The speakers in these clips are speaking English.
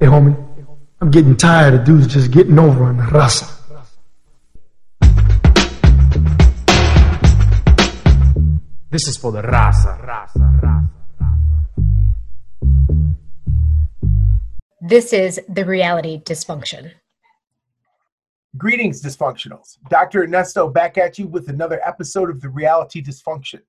Hey, homie, I'm getting tired of dudes just getting over on the raza. This is for the rasa, raza, raza. This is the reality dysfunction. Greetings, dysfunctionals. Dr. Ernesto back at you with another episode of The Reality Dysfunction.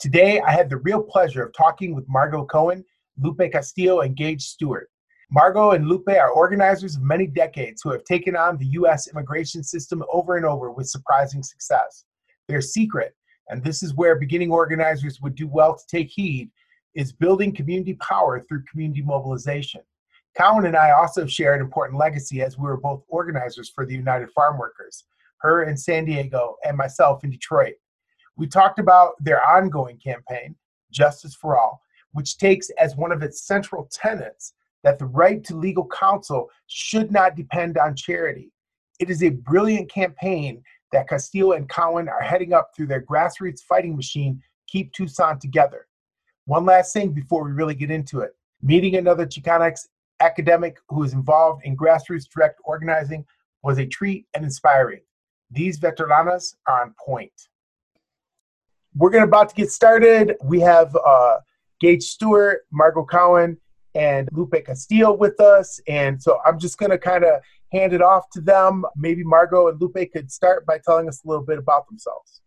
Today, I had the real pleasure of talking with Margo Cowan, Lupe Castillo, and Gage Stewart. Margo and Lupe are organizers of many decades who have taken on the U.S. immigration system over and over with surprising success. Their secret, and this is where beginning organizers would do well to take heed, is building community power through community mobilization. Cowan and I also share an important legacy as we were both organizers for the United Farm Workers, her in San Diego and myself in Detroit. We talked about their ongoing campaign, Justice for All, which takes as one of its central tenets that the right to legal counsel should not depend on charity. It is a brilliant campaign that Castillo and Cowan are heading up through their grassroots fighting machine, Keep Tucson Together. One last thing before we really get into it. Meeting another Chicanx academic who is involved in grassroots direct organizing was a treat and inspiring. These veteranas are on point. We're going to about to get started. We have uh, Gage Stewart, Margo Cowan, and Lupe Castillo with us. And so I'm just going to kind of hand it off to them. Maybe Margo and Lupe could start by telling us a little bit about themselves.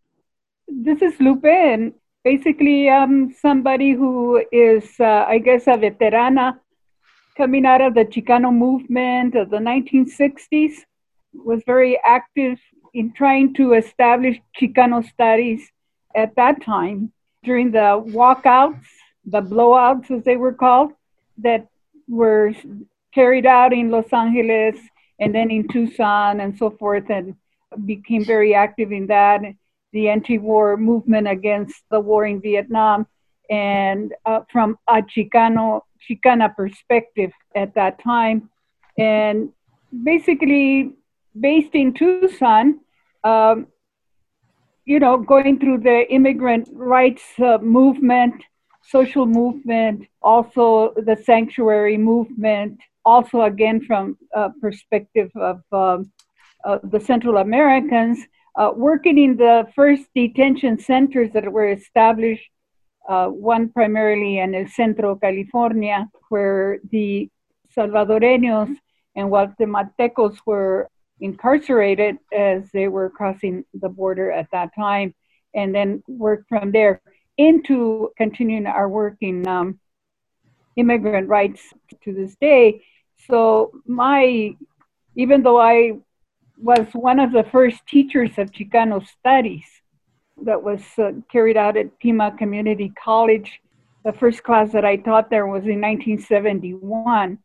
This is Lupe, and basically, I'm somebody who is, uh, I guess, a veterana coming out of the Chicano movement of the 1960s. Was very active in trying to establish Chicano studies at that time during the walkouts, the blowouts, as they were called that were carried out in Los Angeles and then in Tucson and so forth, and became very active in that. The anti war movement against the war in Vietnam, and uh, from a Chicano, Chicana perspective at that time. And basically, based in Tucson, um, you know, going through the immigrant rights uh, movement social movement, also the sanctuary movement, also again from a perspective of um, uh, the Central Americans, uh, working in the first detention centers that were established, uh, one primarily in El Centro, California, where the Salvadoreños and Guatemaltecos were incarcerated as they were crossing the border at that time, and then worked from there into continuing our work in um, immigrant rights to this day. So my, even though I was one of the first teachers of Chicano studies that was uh, carried out at Pima Community College, the first class that I taught there was in 1971,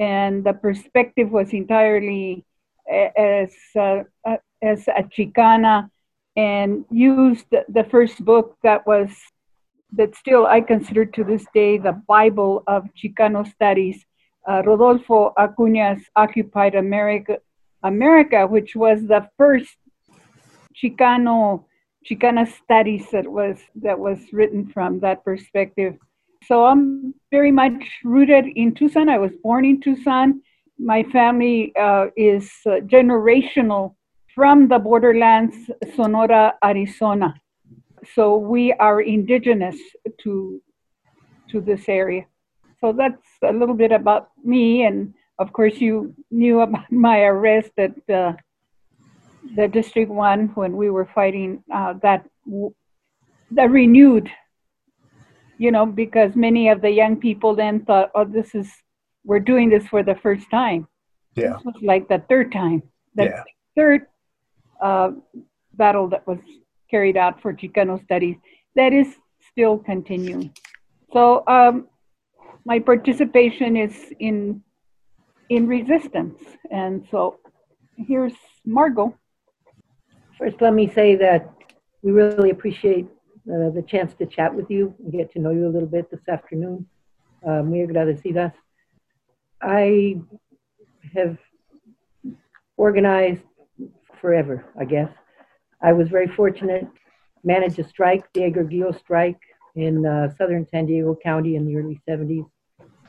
and the perspective was entirely as uh, as a Chicana and used the first book that was that still I consider to this day the Bible of Chicano studies, uh, Rodolfo Acuña's Occupied America, America, which was the first Chicano Chicana studies that was that was written from that perspective. So I'm very much rooted in Tucson. I was born in Tucson. My family uh, is uh, generational from the borderlands, Sonora, Arizona so we are indigenous to to this area. So that's a little bit about me, and of course you knew about my arrest at uh, the District One when we were fighting uh, that the renewed, you know, because many of the young people then thought, oh, this is we're doing this for the first time. Yeah, this was like the third time, the yeah. third uh, battle that was carried out for Chicano studies that is still continuing. So um, my participation is in in resistance, and so here's Margo. First, let me say that we really appreciate uh, the chance to chat with you and get to know you a little bit this afternoon. Uh, muy agradecidas. I have organized forever, I guess. I was very fortunate, managed a strike, the Egger-Ghio strike in uh, southern San Diego County in the early 70s.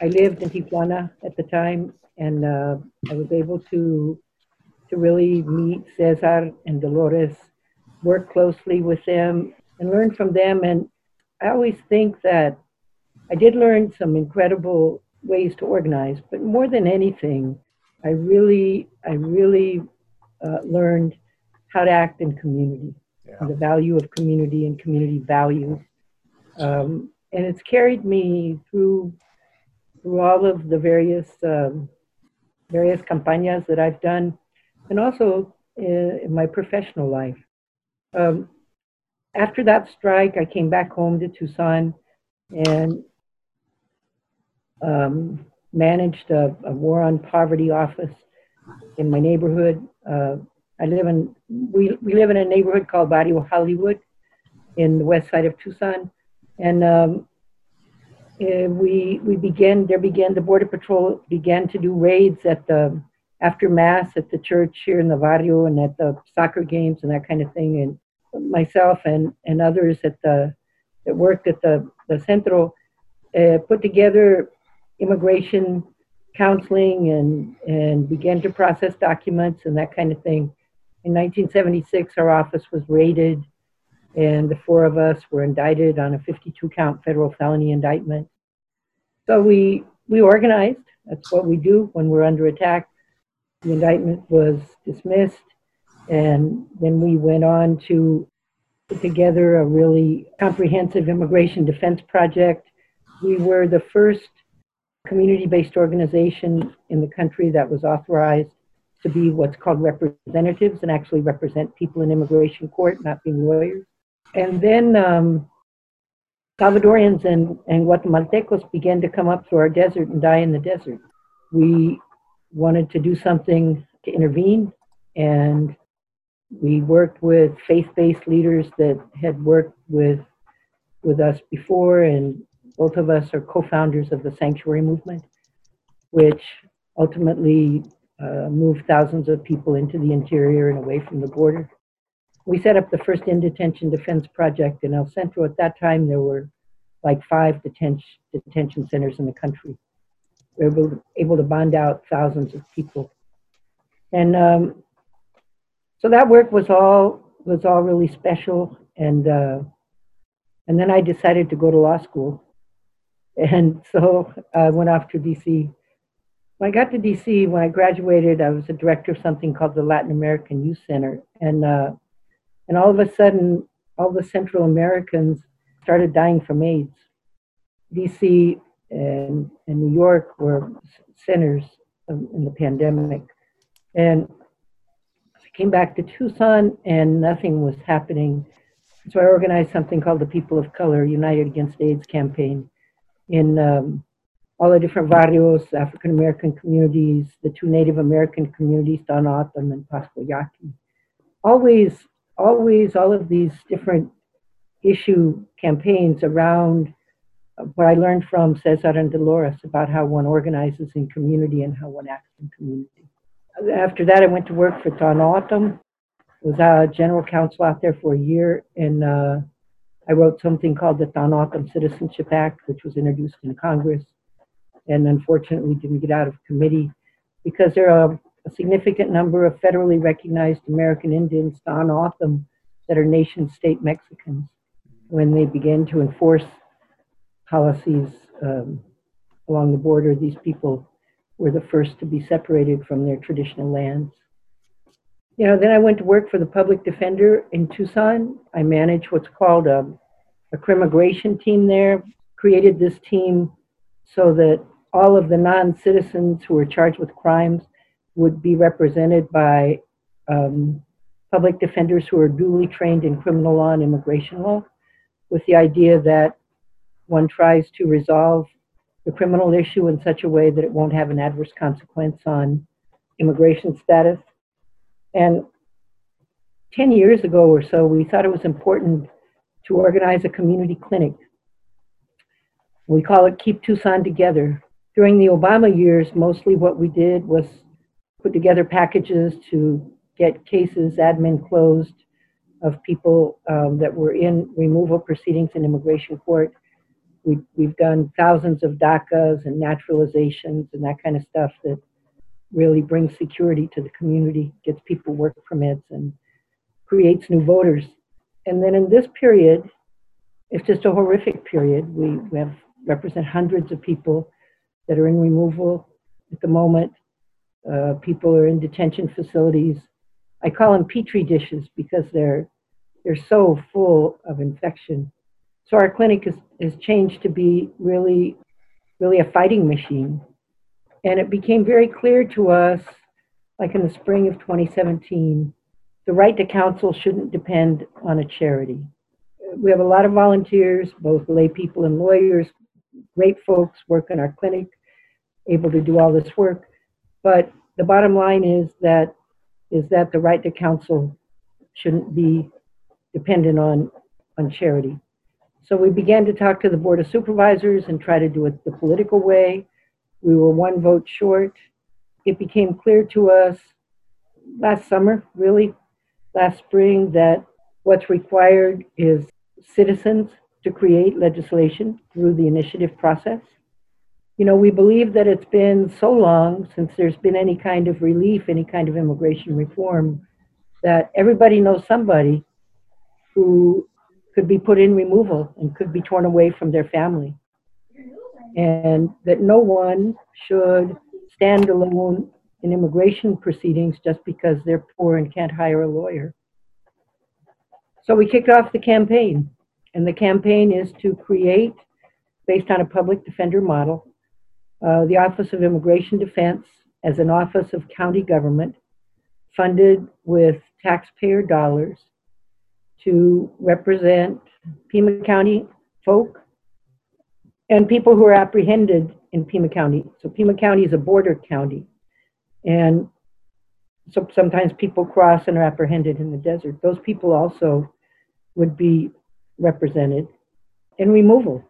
I lived in Tijuana at the time and uh, I was able to to really meet Cesar and Dolores, work closely with them, and learn from them. And I always think that I did learn some incredible ways to organize, but more than anything, I really, I really uh, learned how to act in community, Yeah. the value of community and community values. Um, and it's carried me through through all of the various um, various campañas that I've done, and also in, in my professional life. Um, after that strike, I came back home to Tucson and um, managed a, a war on poverty office in my neighborhood. Uh, I live in we, we live in a neighborhood called Barrio Hollywood in the west side of Tucson, and um, eh, we we began there began the border patrol began to do raids at the after mass at the church here in the barrio and at the soccer games and that kind of thing. And myself and and others at the that worked at the the centro uh, put together immigration counseling and and began to process documents and that kind of thing in 1976 our office was raided and the four of us were indicted on a 52 count federal felony indictment. So we we organized. That's what we do when we're under attack. The indictment was dismissed and then we went on to put together a really comprehensive immigration defense project. We were the first community-based organization in the country that was authorized to be what's called representatives and actually represent people in immigration court, not being lawyers. And then um, Salvadorians and, and Guatemaltecos began to come up through our desert and die in the desert. We wanted to do something to intervene, and we worked with faith-based leaders that had worked with with us before, and both of us are co-founders of the Sanctuary Movement, which ultimately uh, moved thousands of people into the interior and away from the border. We set up the first in detention defense project in El Centro. At that time, there were like five detention, detention centers in the country. We were able to bond out thousands of people. And um, so that work was all was all really special. And uh, and then I decided to go to law school. And so I went off to DC. When I got to DC, when I graduated, I was a director of something called the Latin American Youth Center. And, uh, and all of a sudden, all the Central Americans started dying from AIDS. DC and, and New York were centers in the pandemic. And I came back to Tucson and nothing was happening. So I organized something called the People of Color United Against AIDS campaign in um, all the different barrios, African American communities, the two Native American communities, Tohono O'odham and Pascua Yaqui. Always, always, all of these different issue campaigns around what I learned from Cesar and Dolores about how one organizes in community and how one acts in community. After that, I went to work for Tohono O'odham, was a general counsel out there for a year, and uh, I wrote something called the Tohono O'odham Citizenship Act, which was introduced in Congress and unfortunately didn't get out of committee because there are a significant number of federally recognized American Indians, Tohono O'odham, that are nation state Mexicans. When they began to enforce policies um, along the border, these people were the first to be separated from their traditional lands. You know, then I went to work for the public defender in Tucson. I managed what's called a, a crimmigration team there, created this team so that all of the non-citizens who were charged with crimes would be represented by um, public defenders who are duly trained in criminal law and immigration law, with the idea that one tries to resolve the criminal issue in such a way that it won't have an adverse consequence on immigration status. And 10 years ago or so, we thought it was important to organize a community clinic. We call it Keep Tucson Together. During the Obama years, mostly what we did was put together packages to get cases admin closed of people um, that were in removal proceedings in immigration court. We, we've done thousands of DACAs and naturalizations and that kind of stuff that really brings security to the community, gets people work permits, and creates new voters. And then in this period, it's just a horrific period. We, we have represent hundreds of people that are in removal at the moment. Uh, people are in detention facilities. I call them petri dishes because they're they're so full of infection. So our clinic has, has changed to be really, really a fighting machine. And it became very clear to us, like in the spring of 2017, the right to counsel shouldn't depend on a charity. We have a lot of volunteers, both lay people and lawyers, great folks work in our clinic, able to do all this work. But the bottom line is that is that the right to counsel shouldn't be dependent on, on charity. So we began to talk to the Board of Supervisors and try to do it the political way. We were one vote short. It became clear to us last summer, really, last spring, that what's required is citizens to create legislation through the initiative process. You know, we believe that it's been so long since there's been any kind of relief, any kind of immigration reform, that everybody knows somebody who could be put in removal and could be torn away from their family. And that no one should stand alone in immigration proceedings just because they're poor and can't hire a lawyer. So we kicked off the campaign. And the campaign is to create, based on a public defender model, uh, the Office of Immigration Defense as an office of county government funded with taxpayer dollars to represent Pima County folk and people who are apprehended in Pima County. So Pima County is a border county. And so sometimes people cross and are apprehended in the desert. Those people also would be represented in removal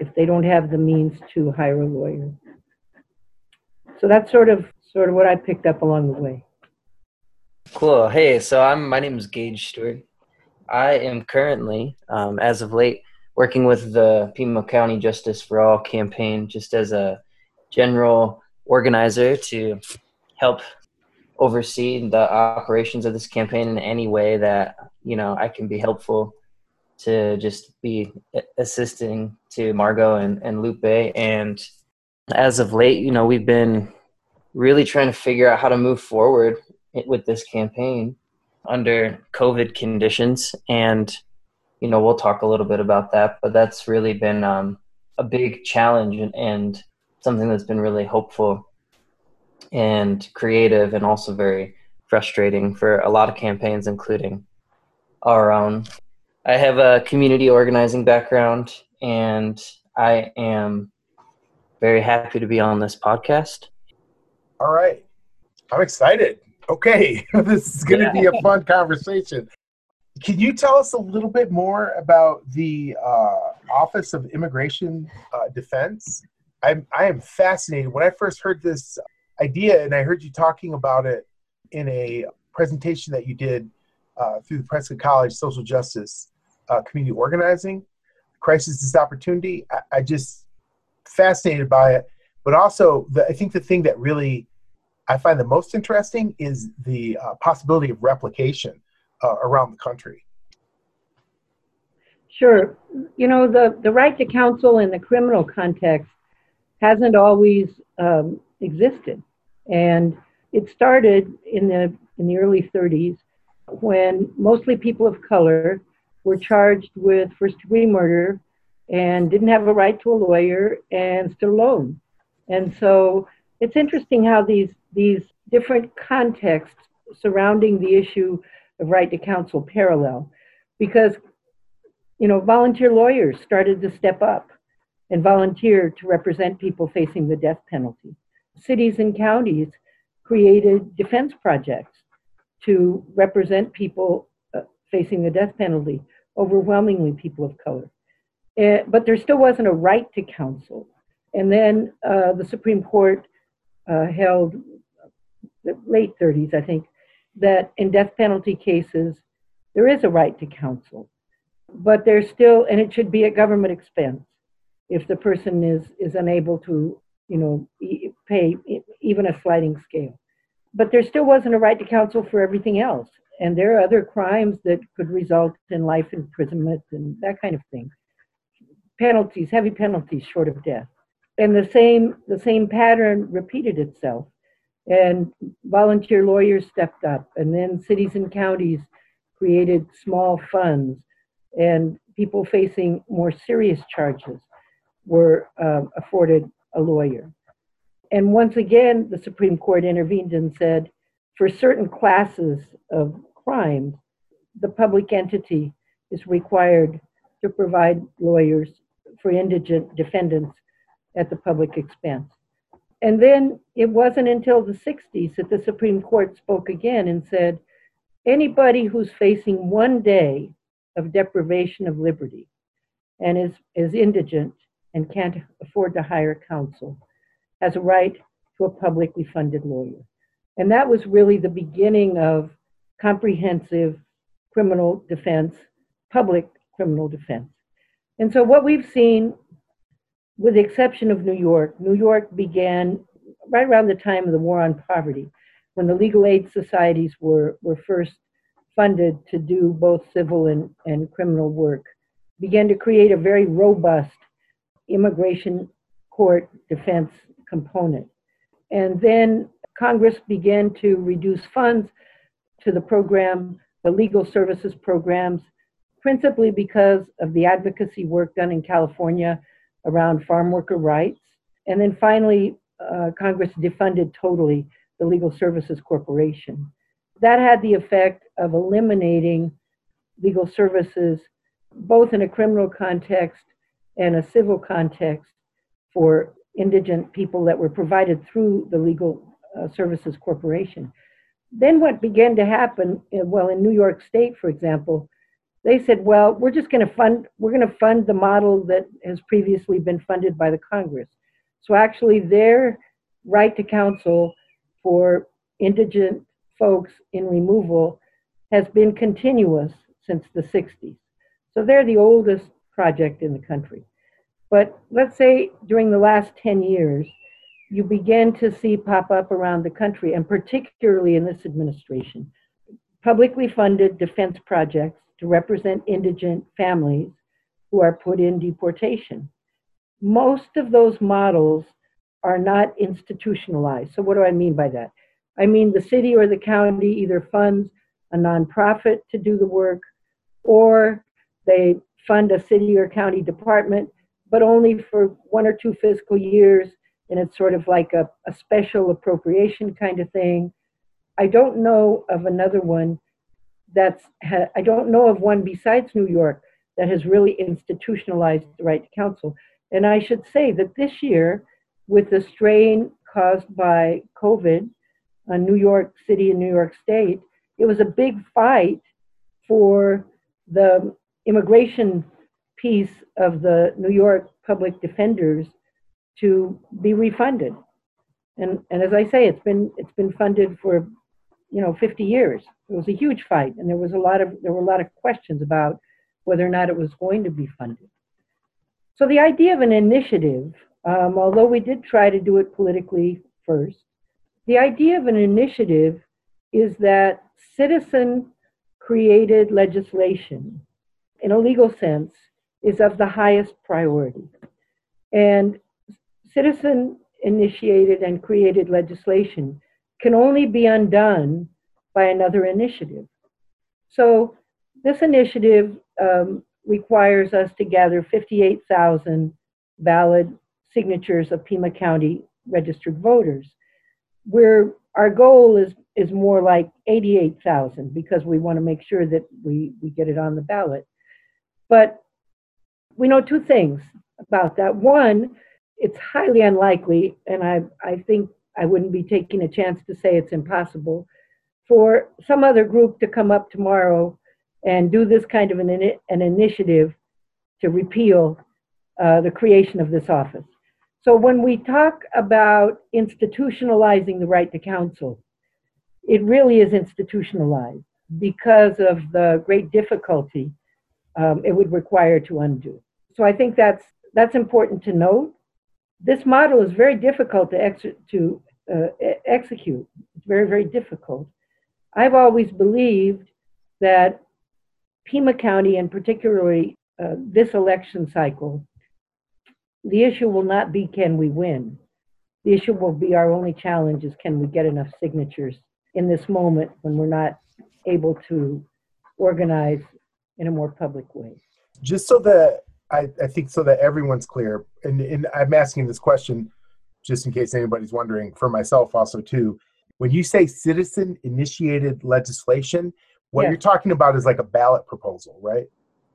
if they don't have the means to hire a lawyer. So that's sort of sort of what I picked up along the way. Cool. Hey, so I'm my name is Gage Stewart. I am currently, um, as of late, working with the Pima County Justice for All campaign, just as a general organizer to help oversee the operations of this campaign in any way that you know I can be helpful to just be assisting to Margo and, and Lupe. And as of late, you know, we've been really trying to figure out how to move forward with this campaign under COVID conditions. And, you know, we'll talk a little bit about that, but that's really been um, a big challenge and, and something that's been really hopeful and creative and also very frustrating for a lot of campaigns, including our own. I have a community organizing background, and I am very happy to be on this podcast. All right. I'm excited. Okay. this is going to yeah. be a fun conversation. Can you tell us a little bit more about the uh, Office of Immigration uh, Defense? I'm, I am fascinated. When I first heard this idea, and I heard you talking about it in a presentation that you did uh, through the Prescott College Social Justice uh, community organizing, crisis is opportunity. I, I, just fascinated by it, but also the, I think the thing that really I find the most interesting is the uh, possibility of replication uh, around the country. Sure, you know the the right to counsel in the criminal context hasn't always um, existed, and it started in the in the early 30s when mostly people of color were charged with first degree murder and didn't have a right to a lawyer and stood alone. And so it's interesting how these these different contexts surrounding the issue of right to counsel parallel because you know volunteer lawyers started to step up and volunteer to represent people facing the death penalty. Cities and counties created defense projects to represent people uh, facing the death penalty overwhelmingly people of color. Uh, but there still wasn't a right to counsel. And then uh, the Supreme Court uh, held, the late 30s, I think, that in death penalty cases, there is a right to counsel. But there's still, and it should be at government expense if the person is, is unable to you know, pay even a sliding scale. But there still wasn't a right to counsel for everything else. And there are other crimes that could result in life imprisonment and that kind of thing. Penalties, heavy penalties short of death. And the same, the same pattern repeated itself. And volunteer lawyers stepped up, and then cities and counties created small funds, and people facing more serious charges were uh, afforded a lawyer. And once again, the Supreme Court intervened and said, for certain classes of crimes, the public entity is required to provide lawyers for indigent defendants at the public expense. And then it wasn't until the 60s that the Supreme Court spoke again and said, anybody who's facing one day of deprivation of liberty and is, is indigent and can't afford to hire counsel has a right to a publicly funded lawyer. And that was really the beginning of comprehensive criminal defense, public criminal defense. And so what we've seen, with the exception of New York, New York began right around the time of the War on Poverty, when the legal aid societies were, were first funded to do both civil and, and criminal work, began to create a very robust immigration court defense component. And then Congress began to reduce funds to the program, the legal services programs, principally because of the advocacy work done in California around farm worker rights. And then finally, uh, Congress defunded totally the Legal Services Corporation. That had the effect of eliminating legal services both in a criminal context and a civil context for indigent people that were provided through the Legal uh, Services Corporation. Then what began to happen, uh, well, in New York State, for example, they said, well, we're just going to fund, we're going to fund the model that has previously been funded by the Congress. So actually, their right to counsel for indigent folks in removal has been continuous since the 60s. So they're the oldest project in the country. But let's say during the last 10 years, you begin to see pop up around the country, and particularly in this administration, publicly funded defense projects to represent indigent families who are put in deportation. Most of those models are not institutionalized. So, what do I mean by that? I mean the city or the county either funds a nonprofit to do the work or they fund a city or county department, but only for one or two fiscal years. And it's sort of like a, a special appropriation kind of thing. I don't know of another one that's, ha- I don't know of one besides New York that has really institutionalized the right to counsel. And I should say that this year, with the strain caused by COVID on New York City and New York State, it was a big fight for the immigration piece of the New York public defenders to be refunded. And, and as I say, it's been it's been funded for you know 50 years. It was a huge fight, and there was a lot of there were a lot of questions about whether or not it was going to be funded. So the idea of an initiative, um, although we did try to do it politically first, the idea of an initiative is that citizen created legislation in a legal sense is of the highest priority. And citizen initiated and created legislation can only be undone by another initiative. So this initiative um, requires us to gather 58,000 valid signatures of Pima County registered voters. Where our goal is is more like 88,000 because we want to make sure that we, we get it on the ballot. But we know two things about that. One, it's highly unlikely, and I, I think I wouldn't be taking a chance to say it's impossible, for some other group to come up tomorrow and do this kind of an, an initiative to repeal uh, the creation of this office. So when we talk about institutionalizing the right to counsel, it really is institutionalized because of the great difficulty um, it would require to undo. So I think that's that's important to note. This model is very difficult to, ex- to uh, execute. It's very, very difficult. I've always believed that Pima County, and particularly uh, this election cycle, the issue will not be can we win. The issue will be our only challenge is can we get enough signatures in this moment when we're not able to organize in a more public way. Just so that I, I think so that everyone's clear, and, and I'm asking this question just in case anybody's wondering for myself also too. When you say citizen initiated legislation, what Yes. you're talking about is like a ballot proposal, right?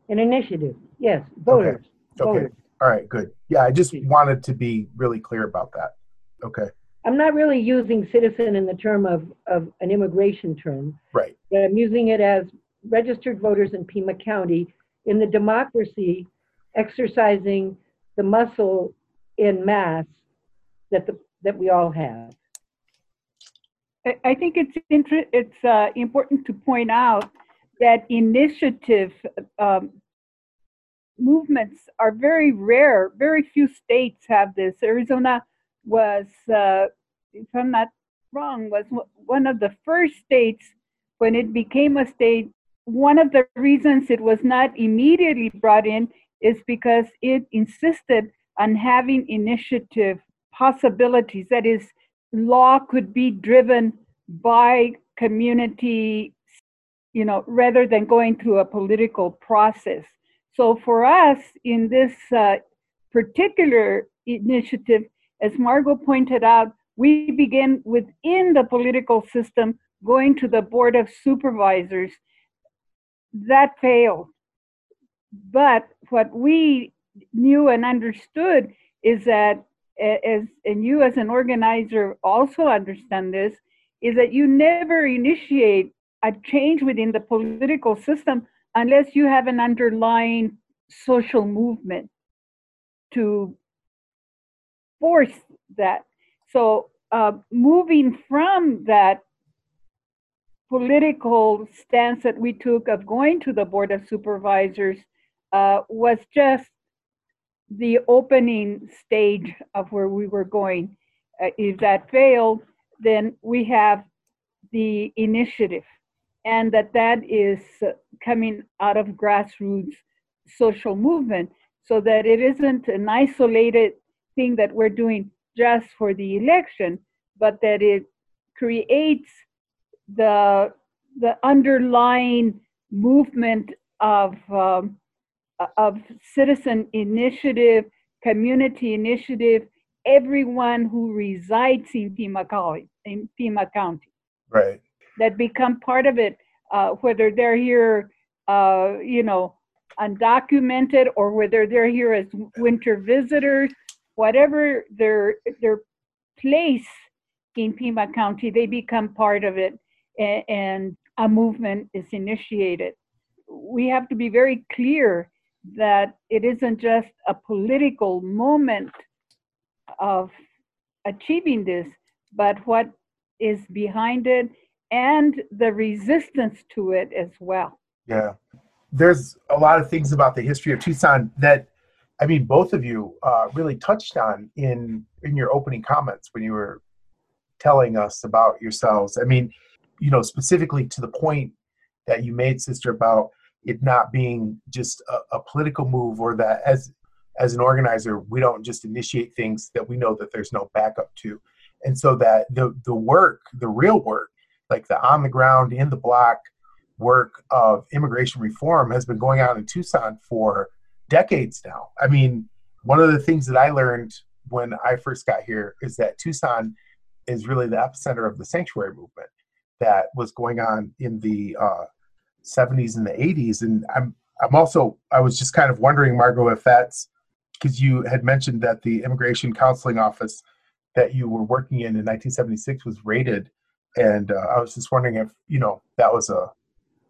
An initiative, yes, voters, Okay. voters. All right, good. Yeah, I just wanted to be really clear about that. Okay, I'm not really using citizen in the term of, of an immigration term, right. but I'm using it as registered voters in Pima County in the democracy exercising the muscle in mass that the, that we all have. I- think it's inter- it's uh, important to point out that initiative um, movements are very rare. Very few states have this. Arizona was, uh, if I'm not wrong, was one of the first states when it became a state. One of the reasons it was not immediately brought in is because it insisted on having initiative possibilities. That is, law could be driven by community, you know, rather than going through a political process. So for us in this uh, particular initiative, as Margo pointed out, we begin within the political system, going to the Board of Supervisors. That failed. But what we knew and understood is that as and you as an organizer also understand this is that you never initiate a change within the political system unless you have an underlying social movement to force that. So uh, moving from that political stance that we took of going to the board of supervisors uh, was just the opening stage of where we were going. Uh, if that failed, then we have the initiative, and that that is uh, coming out of grassroots social movement, so that it isn't an isolated thing that we're doing just for the election, but that it creates the the underlying movement of um, of citizen initiative, community initiative, everyone who resides in Pima County, in Pima County, Right. that become part of it, uh, whether they're here, uh, you know, undocumented or whether they're here as winter visitors, whatever their their place in Pima County, they become part of it, a- and a movement is initiated. We have to be very clear that it isn't just a political moment of achieving this, but what is behind it and the resistance to it as well. Yeah. There's a lot of things about the history of Tucson that, I mean, both of you uh, really touched on in in your opening comments when you were telling us about yourselves. I mean, you know, specifically to the point that you made, sister, about it not being just a, a political move, or that as as an organizer, we don't just initiate things that we know that there's no backup to, and so that the the work, the real work, like the on the ground in the block work of immigration reform has been going on in Tucson for decades now. I mean, one of the things that I learned when I first got here is that Tucson is really the epicenter of the sanctuary movement that was going on in the uh, 70s and the 80s. And I'm I'm also I was just kind of wondering, Margo, if that's because you had mentioned that the immigration counseling office that you were working in in 1976 was raided, and uh, I was just wondering if you know that was a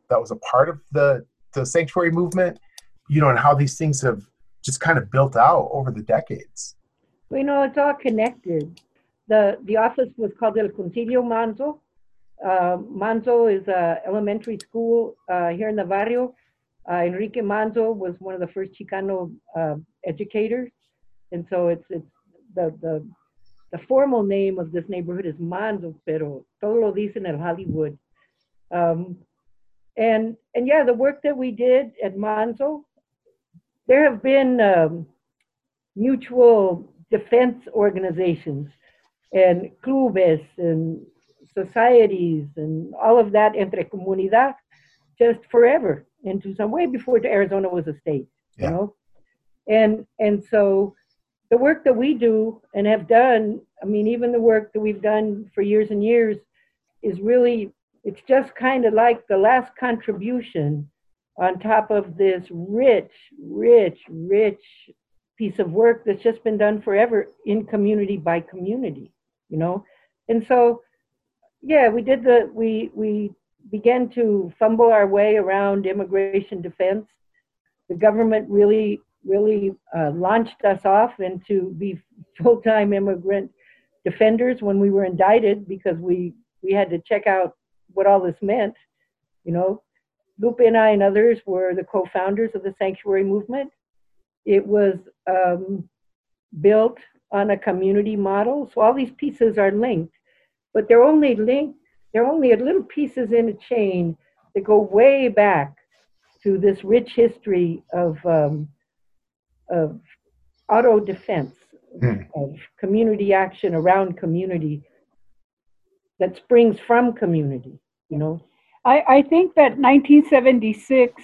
that was a part of the the sanctuary movement, you know, and how these things have just kind of built out over the decades. Well, you know, it's all connected. The, the office was called El Concilio Manzo. Uh, Manzo is a elementary school uh, here in the barrio. Uh, Enrique Manzo was one of the first Chicano uh, educators. And so it's, it's the, the, the formal name of this neighborhood is Manzo, pero todo lo dicen en Hollywood. Um, and, and yeah, the work that we did at Manzo, there have been um, mutual defense organizations and clubes and societies and all of that entre comunidad just forever into some way before Arizona was a state, Yeah. you know? And and so the work that we do and have done, I mean, even the work that we've done for years and years is really it's just kind of like the last contribution on top of this rich, rich, rich piece of work that's just been done forever in community by community, you know? And so yeah, we did the we we began to fumble our way around immigration defense. The government really really uh, launched us off into be full-time immigrant defenders when we were indicted because we we had to check out what all this meant. You know, Lupe and I and others were the co-founders of the sanctuary movement. It was um, built on a community model, so all these pieces are linked but they're only linked, they're only little pieces in a chain that go way back to this rich history of, um, of auto defense, Hmm. of community action around community that springs from community, you know? I, I think that 1976,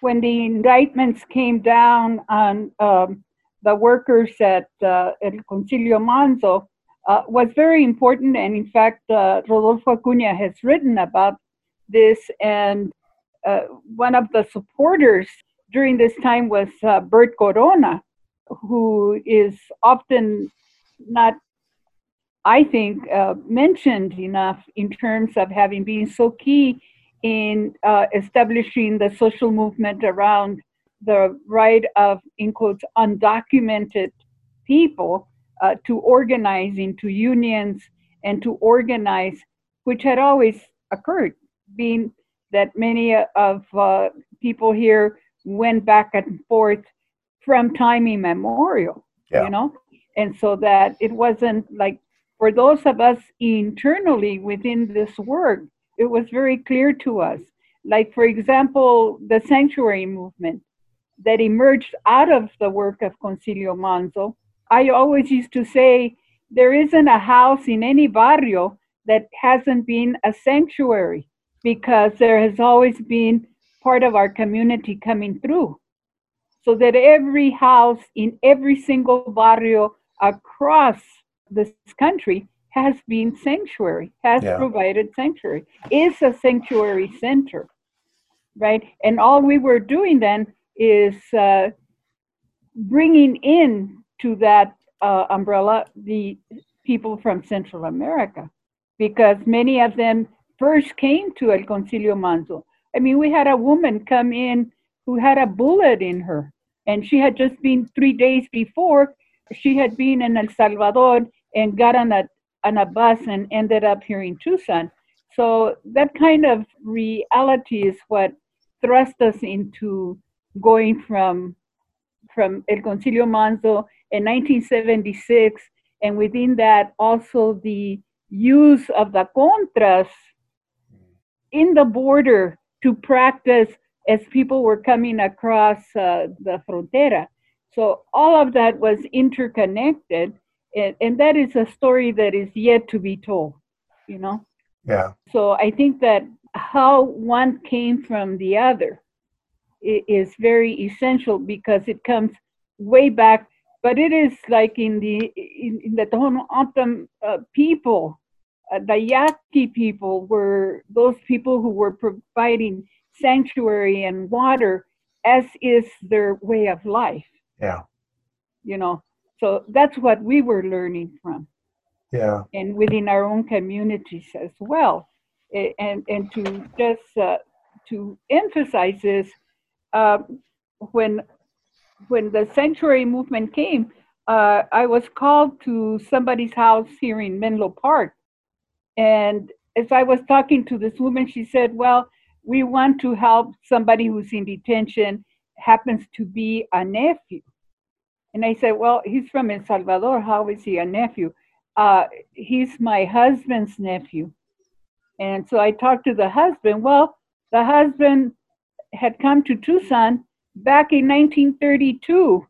when the indictments came down on um, the workers at uh, El Concilio Manzo, uh, was very important. And in fact, uh, Rodolfo Acuna has written about this. And uh, one of the supporters during this time was uh, Bert Corona, who is often not, I think, uh, mentioned enough in terms of having been so key in uh, establishing the social movement around the right of, in quotes, undocumented people uh, to organizing, to unions and to organize, which had always occurred, being that many of uh, people here went back and forth from time immemorial, Yeah. you know? And so that it wasn't like, for those of us internally within this work, it was very clear to us. Like, for example, the sanctuary movement that emerged out of the work of Concilio Manzo. I always used to say there isn't a house in any barrio that hasn't been a sanctuary because there has always been part of our community coming through. So that every house in every single barrio across this country has been sanctuary, has Yeah. provided sanctuary, is a sanctuary center, right? And all we were doing then is uh, bringing in to that uh, umbrella the people from Central America, because many of them first came to El Concilio Manzo. I mean, we had a woman come in who had a bullet in her, and she had just been three days before, she had been in El Salvador and got on a, on a bus and ended up here in Tucson. So that kind of reality is what thrust us into going from from El Concilio Manzo in 1976, and within that also the use of the contras in the border to practice as people were coming across uh, the frontera. So all of that was interconnected, and, and that is a story that is yet to be told, you know? Yeah. So I think that how one came from the other is very essential because it comes way back. But it is like in the in, in the Tohono uh, people, uh, the Yaqui people were those people who were providing sanctuary and water, as is their way of life. Yeah. You know, so that's what we were learning from Yeah. and within our own communities as well. And, and to just uh, to emphasize this, uh, when, when the sanctuary movement came, uh, I was called to somebody's house here in Menlo Park. And as I was talking to this woman, she said, Well, we want to help somebody who's in detention, happens to be a nephew. And I said, Well, he's from El Salvador. How is he a nephew? Uh, he's my husband's nephew. And so I talked to the husband. Well, the husband had come to Tucson back in 1932,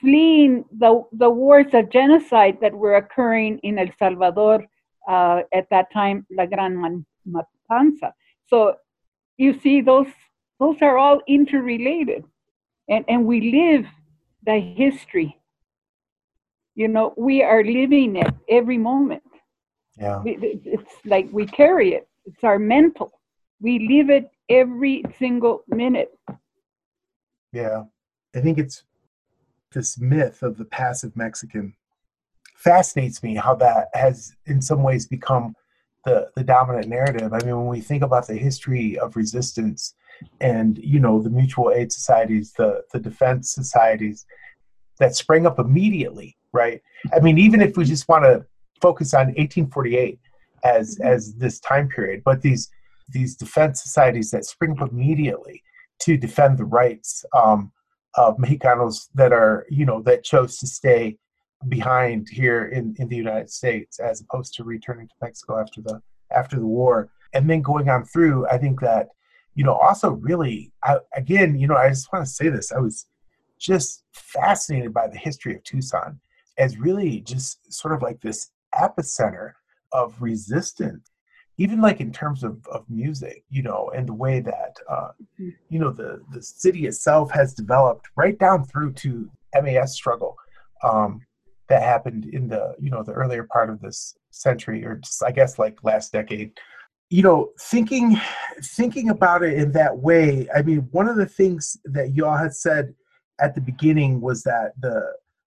fleeing the, the wars of genocide that were occurring in El Salvador uh, at that time, La Gran Matanza. So you see, those, those are all interrelated. And, and we live the history. You know, we are living it every moment. Yeah. It's like we carry it, it's our mental. We live it every single minute. Yeah. I think it's this myth of the passive Mexican fascinates me how that has in some ways become the the dominant narrative. I mean, when we think about the history of resistance and you know the mutual aid societies, the the defense societies that sprang up immediately, right? I mean, even if we just want to focus on 1848 as as this time period, but these these defense societies that spring up immediately to defend the rights um, of Mexicanos that are you know that chose to stay behind here in, in the United States as opposed to returning to Mexico after the after the war. And then going on through I think that you know also really I, again you know I just want to say this I was just fascinated by the history of Tucson as really just sort of like this epicenter of resistance even like in terms of, of music you know and the way that uh, mm-hmm. you know the the city itself has developed right down through to MAS struggle um, that happened in the you know the earlier part of this century or just i guess like last decade you know thinking thinking about it in that way i mean one of the things that y'all had said at the beginning was that the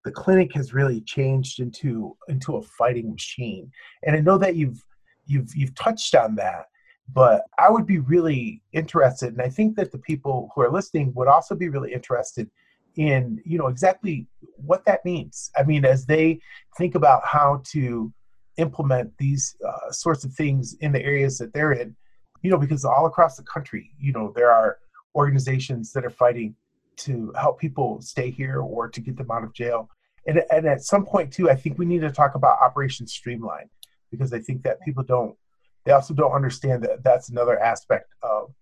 the clinic has really changed into into a fighting machine and i know that you've you've you've touched on that but i would be really interested and i think that the people who are listening would also be really interested in you know exactly what that means. I mean as they think about how to implement these uh, sorts of things in the areas that they're in you know because all across the country you know there are organizations that are fighting to help people stay here or to get them out of jail. And, and at some point too i think we need to talk about operation streamline because i think that people don't they also don't understand that that's another aspect of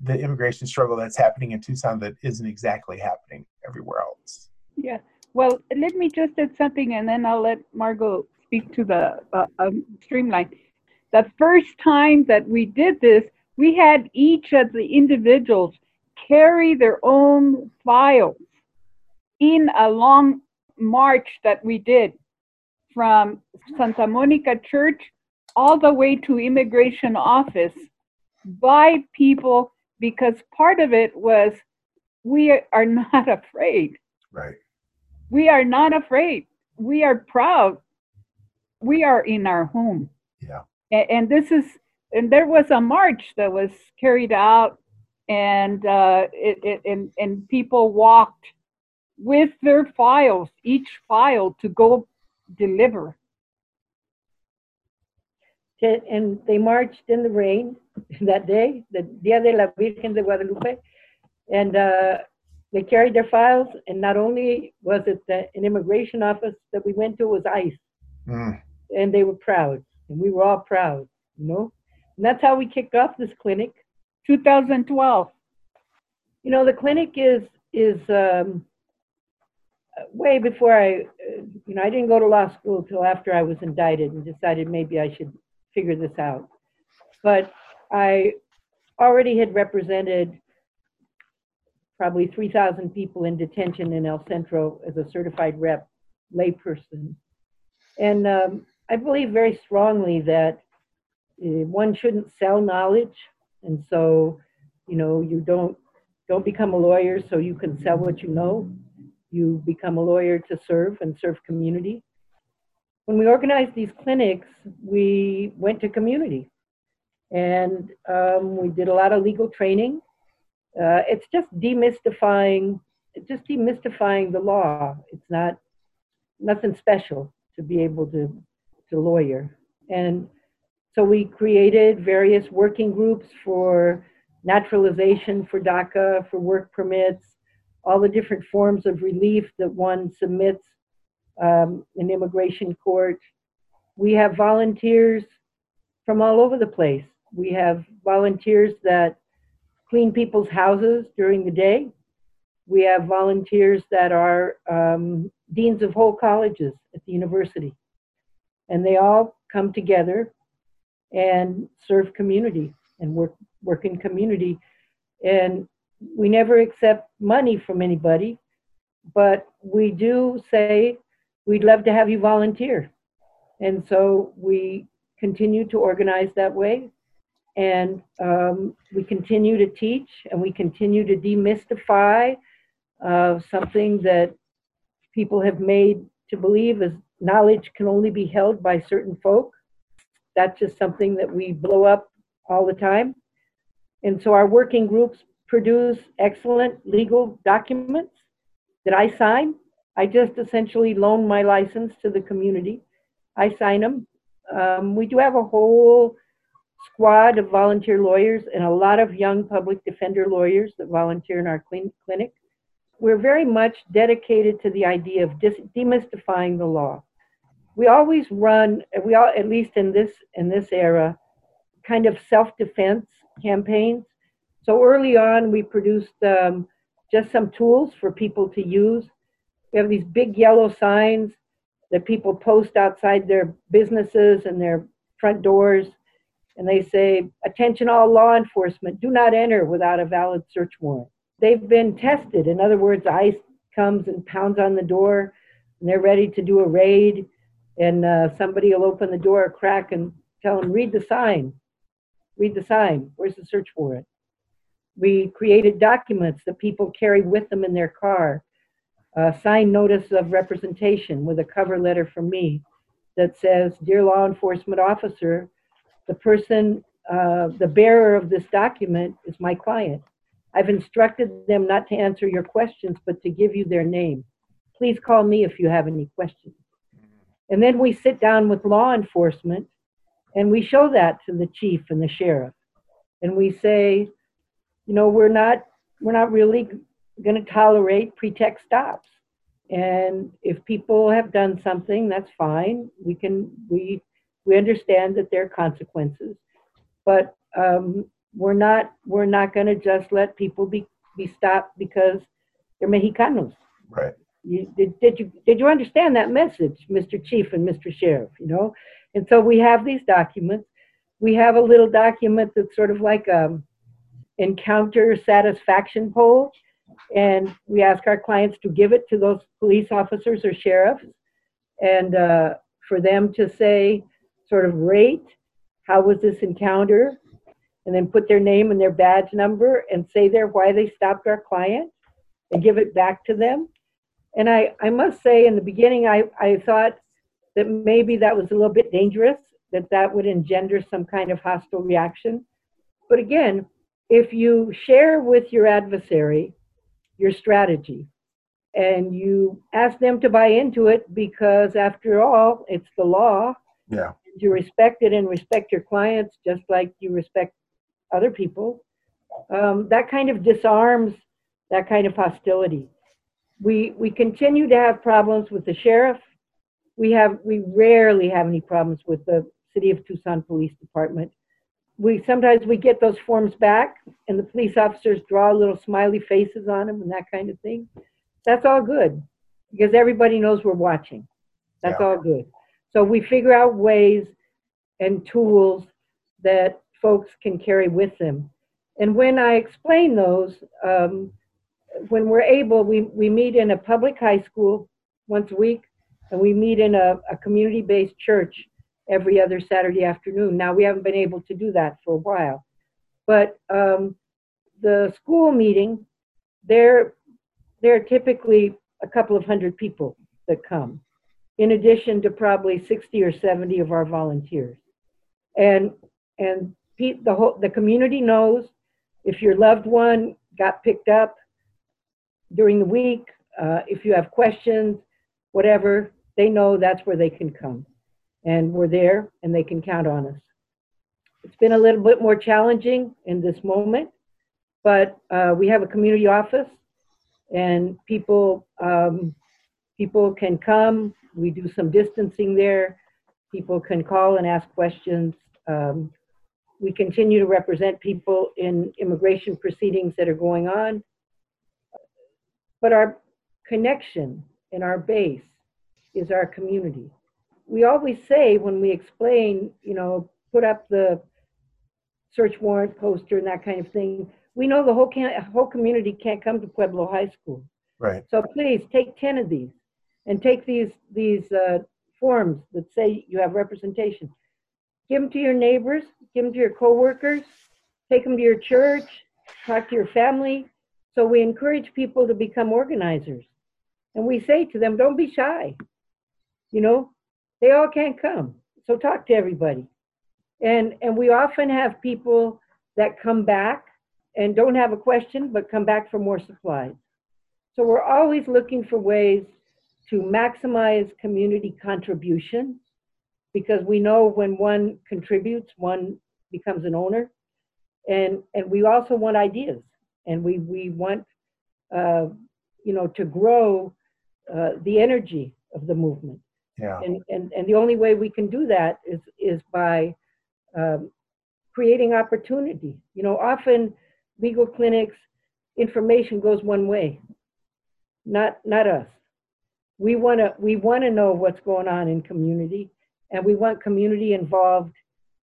the immigration struggle that's happening in Tucson that isn't exactly happening everywhere else. Yeah. Well, let me just add something and then I'll let Margo speak to the uh, um, streamline. The first time that we did this, we had each of the individuals carry their own files in a long march that we did from Santa Monica Church all the way to immigration office by people because part of it was we are not afraid. Right. We are not afraid. We are proud. We are in our home. Yeah. And, this is, and there was a march that was carried out, and uh, it, it, and and people walked with their files, each file to go deliver. And they marched in the rain that day, the Dia de la Virgen de Guadalupe, and uh, they carried their files. And not only was it the, an immigration office that we went to, was ICE, mm. and they were proud, and we were all proud, you know. And that's how we kicked off this clinic, 2012. You know, the clinic is is um, way before I, you know, I didn't go to law school until after I was indicted and decided maybe I should figure this out. But I already had represented probably 3,000 people in detention in El Centro as a certified rep layperson. And um, I believe very strongly that uh, one shouldn't sell knowledge. And so, you know, you don't don't become a lawyer so you can sell what you know. You become a lawyer to serve and serve community. When we organized these clinics, we went to community and um, we did a lot of legal training. Uh, it's just demystifying, just demystifying the law. It's not nothing special to be able to to lawyer. And so we created various working groups for naturalization, for DACA, for work permits, all the different forms of relief that one submits um, in immigration court. We have volunteers from all over the place. We have volunteers that clean people's houses during the day. We have volunteers that are um, deans of whole colleges at the university. And they all come together and serve community and work, work in community. And we never accept money from anybody, but we do say we'd love to have you volunteer. And so we continue to organize that way. And um, we continue to teach and we continue to demystify uh, something that people have made to believe is knowledge can only be held by certain folk. That's just something that we blow up all the time. And so our working groups produce excellent legal documents that I sign. I just essentially loan my license to the community. I sign them. Um, we do have a whole squad of volunteer lawyers and a lot of young public defender lawyers that volunteer in our clinic. We're very much dedicated to the idea of demystifying the law. We always run, we all, at least in this in this era, kind of self-defense campaigns. So early on, we produced um, just some tools for people to use. We have these big yellow signs that people post outside their businesses and their front doors, and they say, "Attention, all law enforcement! Do not enter without a valid search warrant." They've been tested. In other words, ICE comes and pounds on the door, and they're ready to do a raid, and uh, somebody will open the door a crack and tell them, "Read the sign." Read the sign. Where's the search warrant? We created documents that people carry with them in their car. A signed notice of representation with a cover letter from me that says, Dear law enforcement officer, the person, uh, the bearer of this document is my client. I've instructed them not to answer your questions, but to give you their name. Please call me if you have any questions. And then we sit down with law enforcement and we show that to the chief and the sheriff. And we say, you know, we're not we're not really going to tolerate pretext stops. And if people have done something, that's fine. We can we we understand that there are consequences, but um, we're not we're not going to just let people be be stopped because they're Mexicanos. Right. You, did, did you did you understand that message, Mr. Chief and Mr. Sheriff? You know, and so we have these documents. We have a little document that's sort of like a encounter satisfaction poll, and we ask our clients to give it to those police officers or sheriffs, and uh, for them to say, sort of rate, how was this encounter, and then put their name and their badge number and say there why they stopped our client and give it back to them. And I, I must say, in the beginning, I, I thought that maybe that was a little bit dangerous, that that would engender some kind of hostile reaction. But again, if you share with your adversary your strategy and you ask them to buy into it because after all it's the law yeah. you respect it and respect your clients just like you respect other people um, that kind of disarms that kind of hostility. We we continue to have problems with the sheriff. We have we rarely have any problems with the city of tucson police department we sometimes we get those forms back and the police officers draw little smiley faces on them and that kind of thing. That's all good because everybody knows we're watching. That's Yeah. all good. So we figure out ways and tools that folks can carry with them. And when i explain those um, when we're able we, we meet in a public high school once a week and we meet in a, a community-based church every other Saturday afternoon. Now, we haven't been able to do that for a while. But um, the school meeting, there, there are typically a couple of hundred people that come, in addition to probably 60 or 70 of our volunteers. And, and the, whole, the community knows if your loved one got picked up during the week, uh, if you have questions, whatever, they know that's where they can come and we're there and they can count on us. It's been a little bit more challenging in this moment, but uh, we have a community office and people um, people can come. We do some distancing there. People can call and ask questions. Um, we continue to represent people in immigration proceedings that are going on. But our connection and our base is our community. We always say when we explain, you know, put up the search warrant poster and that kind of thing, we know the whole can- whole community can't come to Pueblo High School. Right. So please take 10 of these and take these these uh, forms that say you have representation. Give them to your neighbors, give them to your coworkers, take them to your church, talk to your family. So we encourage people to become organizers. And we say to them, don't be shy. You know, they all can't come. So talk to everybody. And and we often have people that come back and don't have a question but come back for more supplies. So we're always looking for ways to maximize community contribution because we know when one contributes, one becomes an owner. And, and we also want ideas and we, we want, uh, you know, to grow uh, the energy of the movement. Yeah. And, and, and the only way we can do that is, is by um, creating opportunity. You know, often legal clinics, information goes one way, not, not us. We want to we want to know what's going on in community, and we want community involved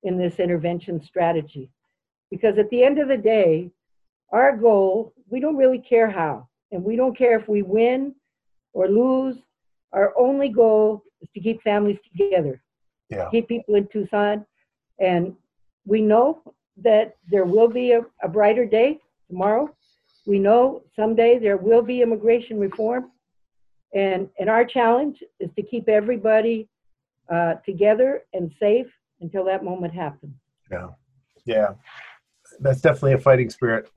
in this intervention strategy. Because at the end of the day, our goal, we don't really care how, and we don't care if we win or lose. Our only goal is to keep families together, Yeah. keep people in Tucson, and we know that there will be a, a brighter day tomorrow. We know someday there will be immigration reform. And, and our challenge is to keep everybody uh, together and safe until that moment happens. Yeah. Yeah. That's definitely a fighting spirit.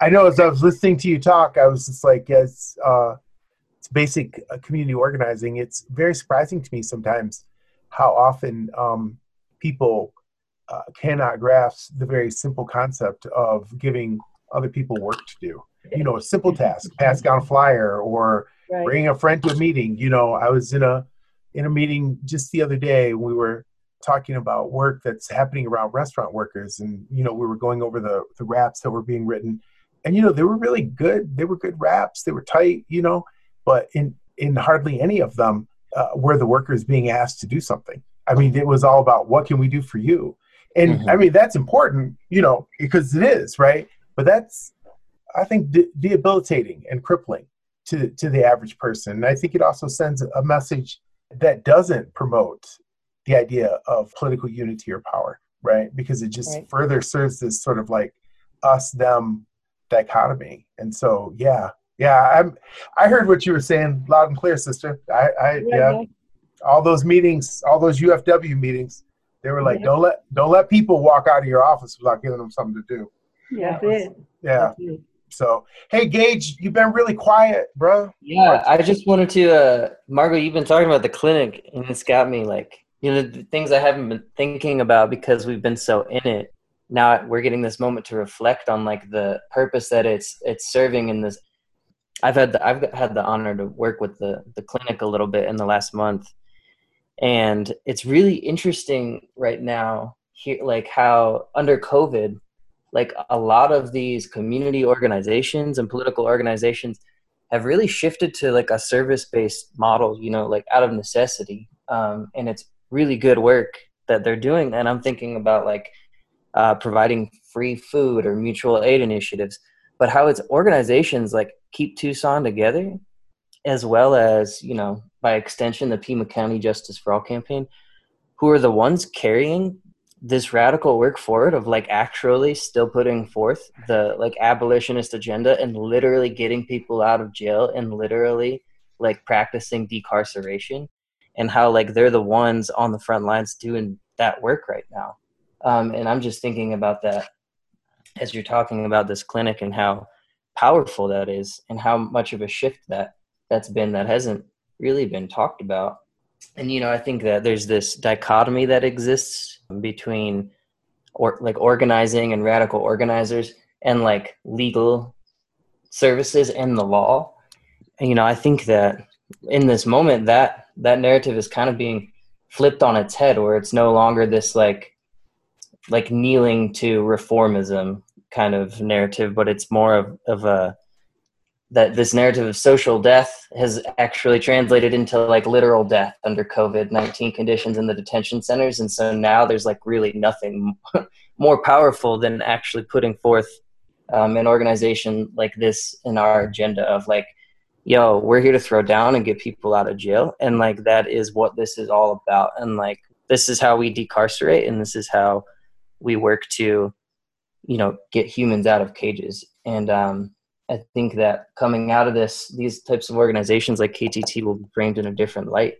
I know as I was listening to you talk, I was just like, yes, uh, basic uh, community organizing. It's very surprising to me sometimes how often um, people uh, cannot grasp the very simple concept of giving other people work to do. You know, a simple task, pass down a flyer or Right. bringing a friend to a meeting. You know, I was in a in a meeting just the other day. We were talking about work that's happening around restaurant workers, and you know, we were going over the the raps that were being written, and you know, they were really good. They were good raps. They were tight. You know, but in in hardly any of them uh, were the workers being asked to do something. I mean, it was all about what can we do for you, and Mhm. I mean that's important. You know, because it is right. But that's I think de- debilitating and crippling to to the average person. And I think it also sends a message that doesn't promote the idea of political unity or power, right? Because it just Right. further serves this sort of like us them dichotomy. And so, yeah, yeah, I'm. I heard what you were saying loud and clear, sister. I, I yeah, all those meetings, all those UFW meetings, they were like, Yeah. don't let don't let people walk out of your office without giving them something to do. That's it. Yeah. That's it. So, hey, Gage, you've been really quiet, bro. Yeah, I just wanted to, uh, Margo, you've been talking about the clinic, and it's got me like, you know, the things I haven't been thinking about because we've been so in it. Now we're getting this moment to reflect on like the purpose that it's it's serving in this. I've had the, I've had the honor to work with the the clinic a little bit in the last month, and it's really interesting right now here, like how under COVID, like a lot of these community organizations and political organizations have really shifted to like a service-based model you know like out of necessity. Um, and it's really good work that they're doing. And i'm thinking about like uh, providing free food or mutual aid initiatives but how it's organizations like keep tucson together as well as you know by extension the pima county justice for all campaign who are the ones carrying this radical work forward of like actually still putting forth the like abolitionist agenda and literally getting people out of jail and literally like practicing decarceration and how like they're the ones on the front lines doing that work right now. Um, and i'm just thinking about that as you're talking about this clinic and how powerful that is and how much of a shift that that's been that hasn't really been talked about. And you know i think that there's this dichotomy that exists between or like organizing and radical organizers and like legal services and the law. And you know, I think that in this moment, that that narrative is kind of being flipped on its head, where it's no longer this like like kneeling to reformism kind of narrative, but it's more of, of a that this narrative of social death has actually translated into like literal death under COVID 19 conditions in the detention centers. And so now there's like really nothing more powerful than actually putting forth um, an organization like this in our agenda of like, yo, we're here to throw down and get people out of jail. And like that is what this is all about. And like this is how we decarcerate and this is how we work to, you know, get humans out of cages. And um, I think that coming out of this, these types of organizations like KTT will be framed in a different light.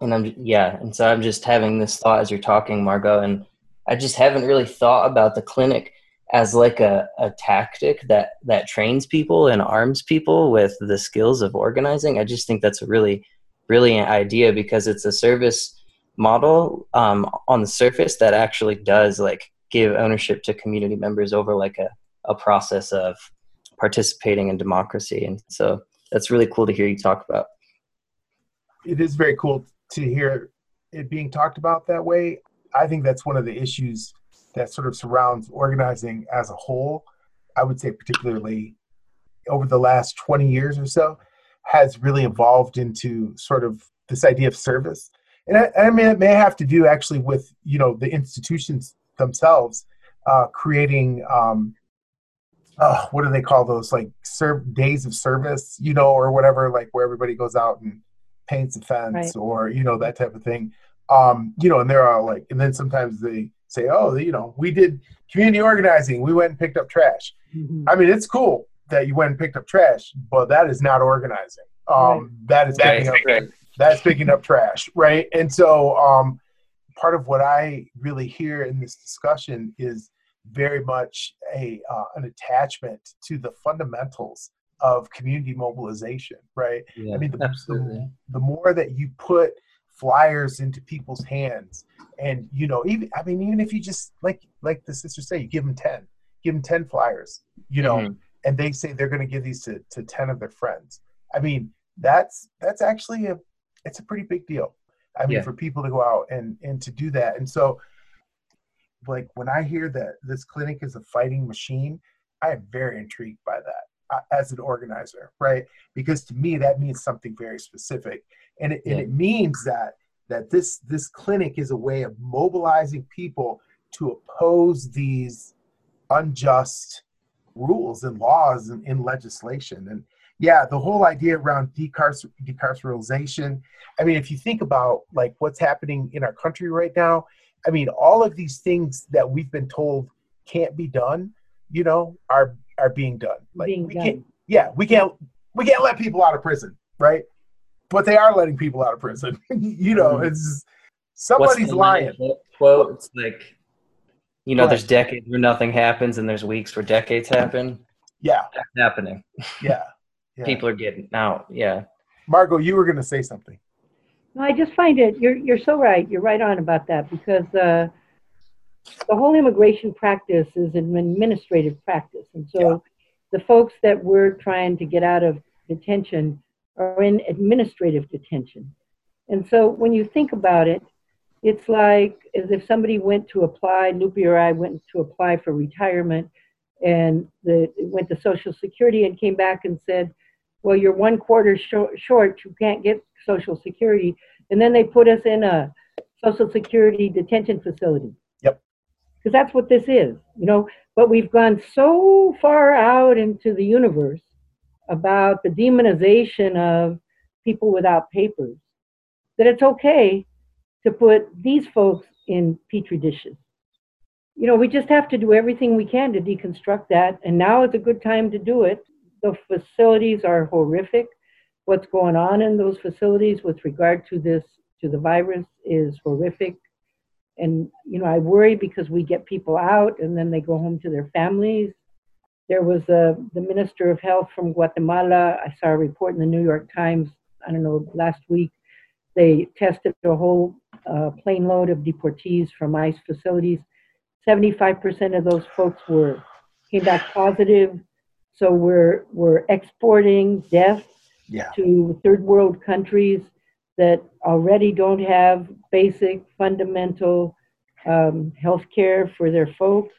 And I'm yeah, and so I'm just having this thought as you're talking, Margo, and I just haven't really thought about the clinic as like a, a tactic that that trains people and arms people with the skills of organizing. I just think that's a really brilliant idea because it's a service model um, on the surface that actually does like give ownership to community members over like a, a process of participating in democracy. And so that's really cool to hear you talk about. It is very cool to hear it being talked about that way. I think that's one of the issues that sort of surrounds organizing as a whole. I would say, particularly over the last 20 years or so, has really evolved into sort of this idea of service. And I, I mean, it may have to do actually with, you know, the institutions themselves uh, creating um, uh, what do they call those like serve days of service you know or whatever like where everybody goes out and paints a fence right. or you know that type of thing um you know and there are like and then sometimes they say oh you know we did community organizing we went and picked up trash mm-hmm. i mean it's cool that you went and picked up trash but that is not organizing um right. that is picking up that's picking up trash right and so um part of what i really hear in this discussion is very much a uh, an attachment to the fundamentals of community mobilization, right? Yeah, I mean, the, absolutely. The, the more that you put flyers into people's hands, and you know, even I mean, even if you just like like the sisters say, you give them ten, give them ten flyers, you know, mm-hmm. and they say they're going to give these to, to ten of their friends. I mean, that's that's actually a it's a pretty big deal. I mean, yeah. for people to go out and and to do that, and so like when I hear that this clinic is a fighting machine, I am very intrigued by that uh, as an organizer, right? Because to me that means something very specific, and it, yeah. and it means that that this this clinic is a way of mobilizing people to oppose these unjust rules and laws and in legislation and yeah the whole idea around decarcer- decarceralization i mean if you think about like what's happening in our country right now I mean, all of these things that we've been told can't be done, you know, are are being done. Like being we done. can't yeah, we can't we can't let people out of prison, right? But they are letting people out of prison. you know, mm-hmm. it's somebody's lying. Quote, it's like you know, there's decades where nothing happens and there's weeks where decades happen. Yeah. That's happening. Yeah. Yeah. People are getting out. Yeah. Margo, you were going to say something. No, I just find it. You're you're so right. You're right on about that because uh, the whole immigration practice is an administrative practice, and so yeah. the folks that we're trying to get out of detention are in administrative detention. And so when you think about it, it's like as if somebody went to apply, Lupe or I went to apply for retirement, and the, went to Social Security and came back and said, well, you're one quarter short, short, you can't get Social Security. And then they put us in a Social Security detention facility. Yep. Because that's what this is, you know. But we've gone so far out into the universe about the demonization of people without papers that it's okay to put these folks in petri dishes. You know, we just have to do everything we can to deconstruct that. And now is a good time to do it. The facilities are horrific. What's going on in those facilities with regard to this to the virus is horrific. And you know i worry because we get people out and then they go home to their families. There was a, the minister of health from guatemala i saw a report in the new york times i don't know last week. They tested a whole uh, plane load of deportees from ice facilities. 75% of those folks were came back positive so we're we're exporting death Yeah. to third world countries that already don't have basic fundamental um, health care for their folks.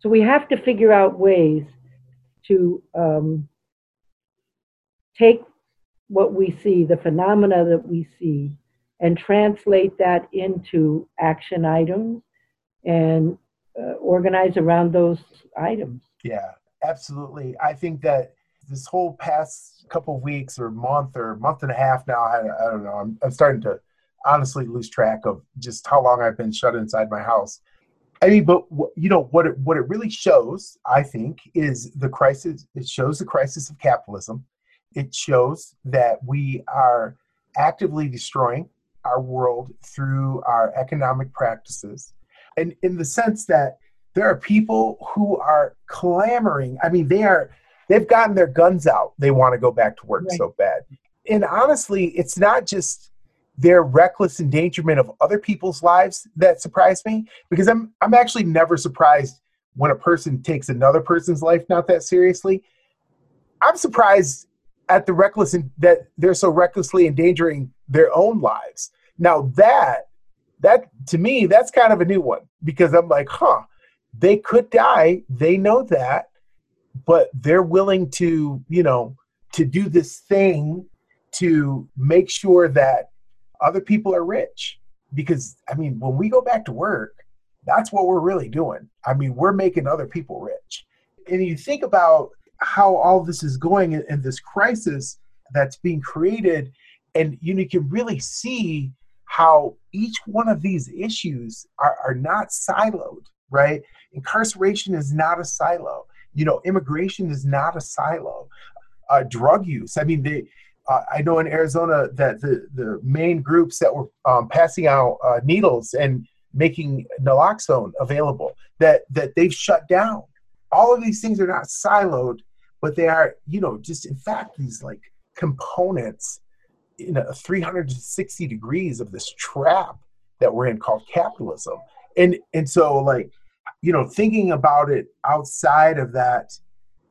So we have to figure out ways to um, take what we see, the phenomena that we see, and translate that into action items and uh, organize around those items. Yeah, absolutely. I think that this whole past couple of weeks or month or month and a half now, I, I don't know, I'm, I'm starting to honestly lose track of just how long I've been shut inside my house. I mean, but you know what? It, what it really shows, I think, is the crisis. It shows the crisis of capitalism. It shows that we are actively destroying our world through our economic practices, and in the sense that there are people who are clamoring. I mean, they are they've gotten their guns out. They want to go back to work Right. so bad. And honestly, it's not just their reckless endangerment of other people's lives that surprised me because I'm I'm actually never surprised when a person takes another person's life not that seriously. I'm surprised at the reckless in, that they're so recklessly endangering their own lives. Now that that to me that's kind of a new one because I'm like, huh, they could die. They know that, but they're willing to, you know, to do this thing to make sure that other people are rich. Because I mean, when we go back to work, that's what we're really doing. I mean, we're making other people rich. And you think about how all this is going in, in this crisis that's being created, and you, know, you can really see how each one of these issues are, are not siloed, right? Incarceration is not a silo. You know, immigration is not a silo. Uh, drug use. I mean, they. Uh, I know in Arizona that the the main groups that were um, passing out uh, needles and making naloxone available that that they've shut down. All of these things are not siloed, but they are, you know, just in fact these like components in a 360 degrees of this trap that we're in called capitalism. And and so like you know thinking about it outside of that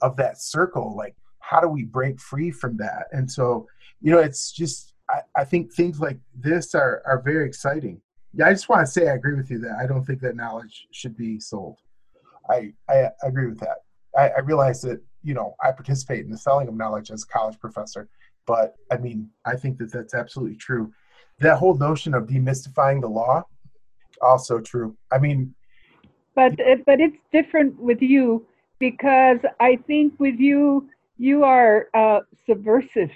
of that circle like how do we break free from that? And so you know it's just i, I think things like this are are very exciting. Yeah i just want to say i agree with you that i don't think that knowledge should be sold. I i, I agree with that. I, I realize that you know i participate in the selling of knowledge as a college professor but i mean i think that that's absolutely true. That whole notion of demystifying the law also true. I mean but uh, but it's different with you because I think with you you are uh, subversive.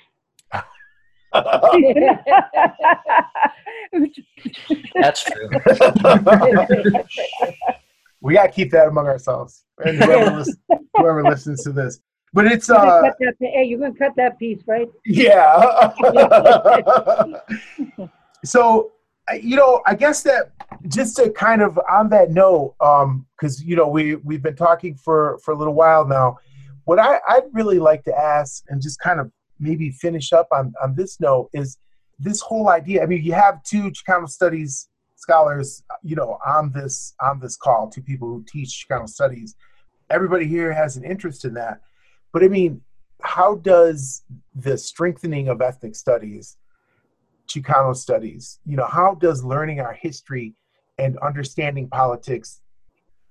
That's true. we got to keep that among ourselves and whoever, listens, whoever listens to this. But it's You're gonna uh cut that, hey, you're gonna cut that piece, right? yeah. so I- you know, I guess that just to kind of on that note, um, because you know we we've been talking for for a little while now. What I I'd really like to ask and just kind of maybe finish up on on this note is this whole idea. I mean, you have two Chicano studies scholars, you know, on this on this call, two people who teach Chicano studies. Everybody here has an interest in that, but I mean, how does the strengthening of ethnic studies, Chicano studies, you know, how does learning our history and understanding politics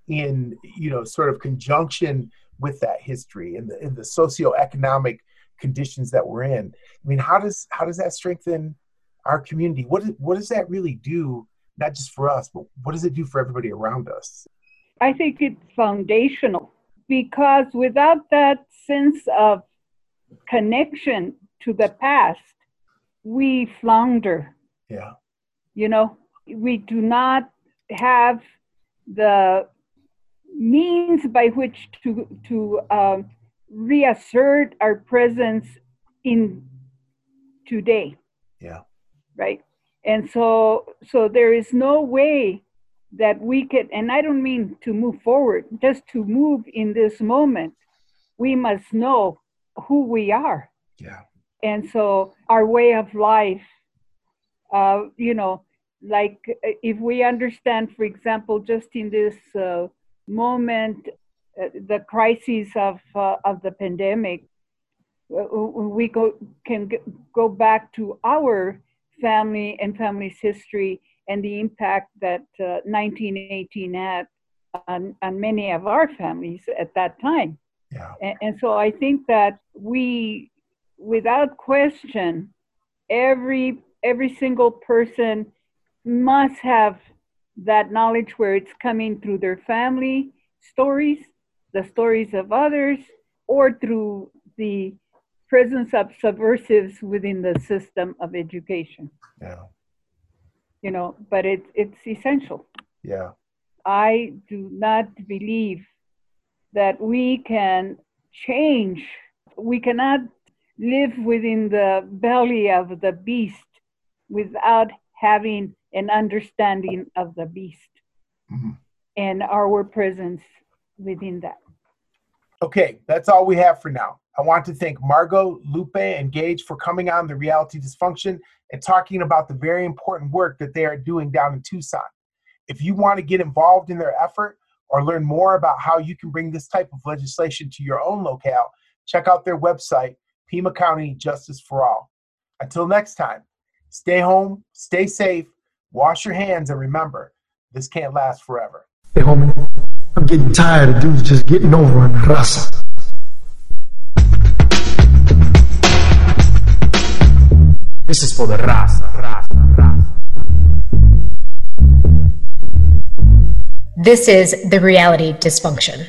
in, you know, sort of conjunction with that history and the, in the socioeconomic conditions that we're in? I mean, how does how does that strengthen our community? What what does that really do, not just for us, but what does it do for everybody around us? I think it's foundational because without that sense of connection to the past, we flounder. Yeah. You know, we do not have the means by which to to um, reassert our presence in today. Yeah. Right. And so so there is no way that we could and I don't mean to move forward, just to move in this moment, we must know who we are. Yeah. And so our way of life, uh, you know, like uh, if we understand, for example, just in this uh, moment, uh, the crisis of uh, of the pandemic, uh, we go, can go back to our family and family's history and the impact that uh, 1918 had on, on many of our families at that time. Yeah. And, and so I think that we, without question, every every single person must have that knowledge where it's coming through their family stories, the stories of others, or through the presence of subversives within the system of education. Yeah. You know, but it's it's essential. Yeah. I do not believe that we can change. We cannot live within the belly of the beast without having an understanding of the beast Mhm. and our presence within that. Okay, that's all we have for now. I want to thank Margo, Lupe, and Gage for coming on the Reality Dysfunction and talking about the very important work that they are doing down in Tucson. If you want to get involved in their effort or learn more about how you can bring this type of legislation to your own locale, check out their website, Pima County Justice for All. Until next time, stay home, stay safe, wash your hands, and remember, this can't last forever. Hey, homie, I'm getting tired of dudes just getting over on the raza. This is for the raza, raza, raza. This is the reality dysfunction.